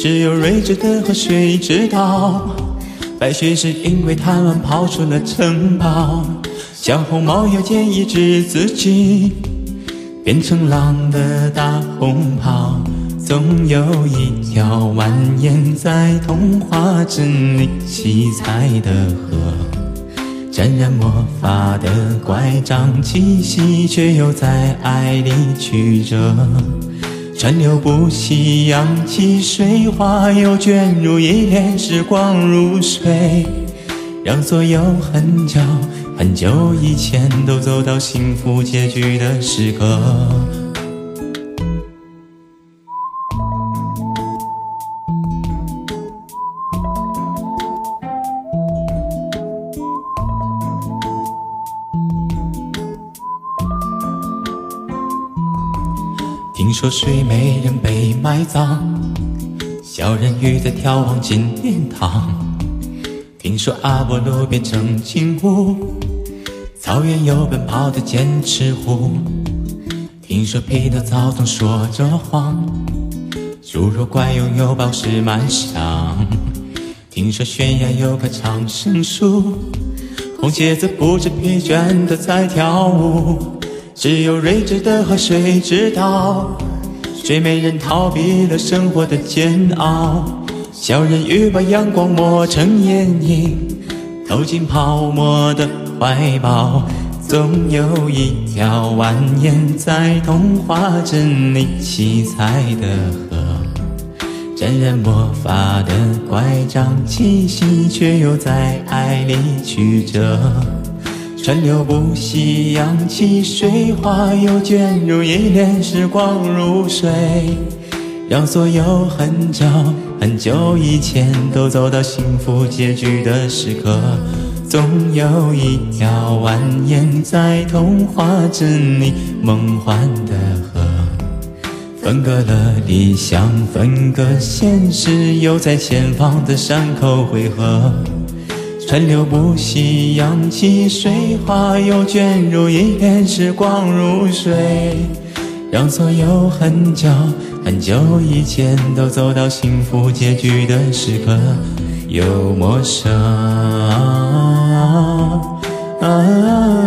只有睿智的河水知道，白雪是因为贪玩跑出了城堡。小红帽要建议治自己，变成狼的大红袍。总有一条蜿蜒在童话镇里七彩的河，沾染魔法的乖张气息，却又在爱里曲折。川流不息，扬起水花，又卷入一帘时光如水，让所有很久很久以前都走到幸福结局的时刻。听说睡美人被埋葬，小人鱼在眺望金殿堂。听说阿波罗变成金乌，草原有奔跑的剑齿虎。听说匹诺曹总说着谎，侏儒怪拥有宝石满箱。听说悬崖有棵长生树，红鞋子不知疲倦的在跳舞。只有睿智的河水知道，睡美人逃避了生活的煎熬。小人鱼把阳光磨成眼影，投进泡沫的怀抱。总有一条蜿蜒在童话镇里七彩的河，沾染魔法的乖张气息，却又在爱里曲折。川流不息，扬起水花，又卷入一帘时光如水，让所有很久很久以前都走到幸福结局的时刻。总有一条蜿蜒在童话镇里梦幻的河，分割了理想，分割现实，又在前方的山口汇合。川流不息，扬起水花，又卷入一片时光如水，让所有很久很久以前都走到幸福结局的时刻，又陌生。啊啊啊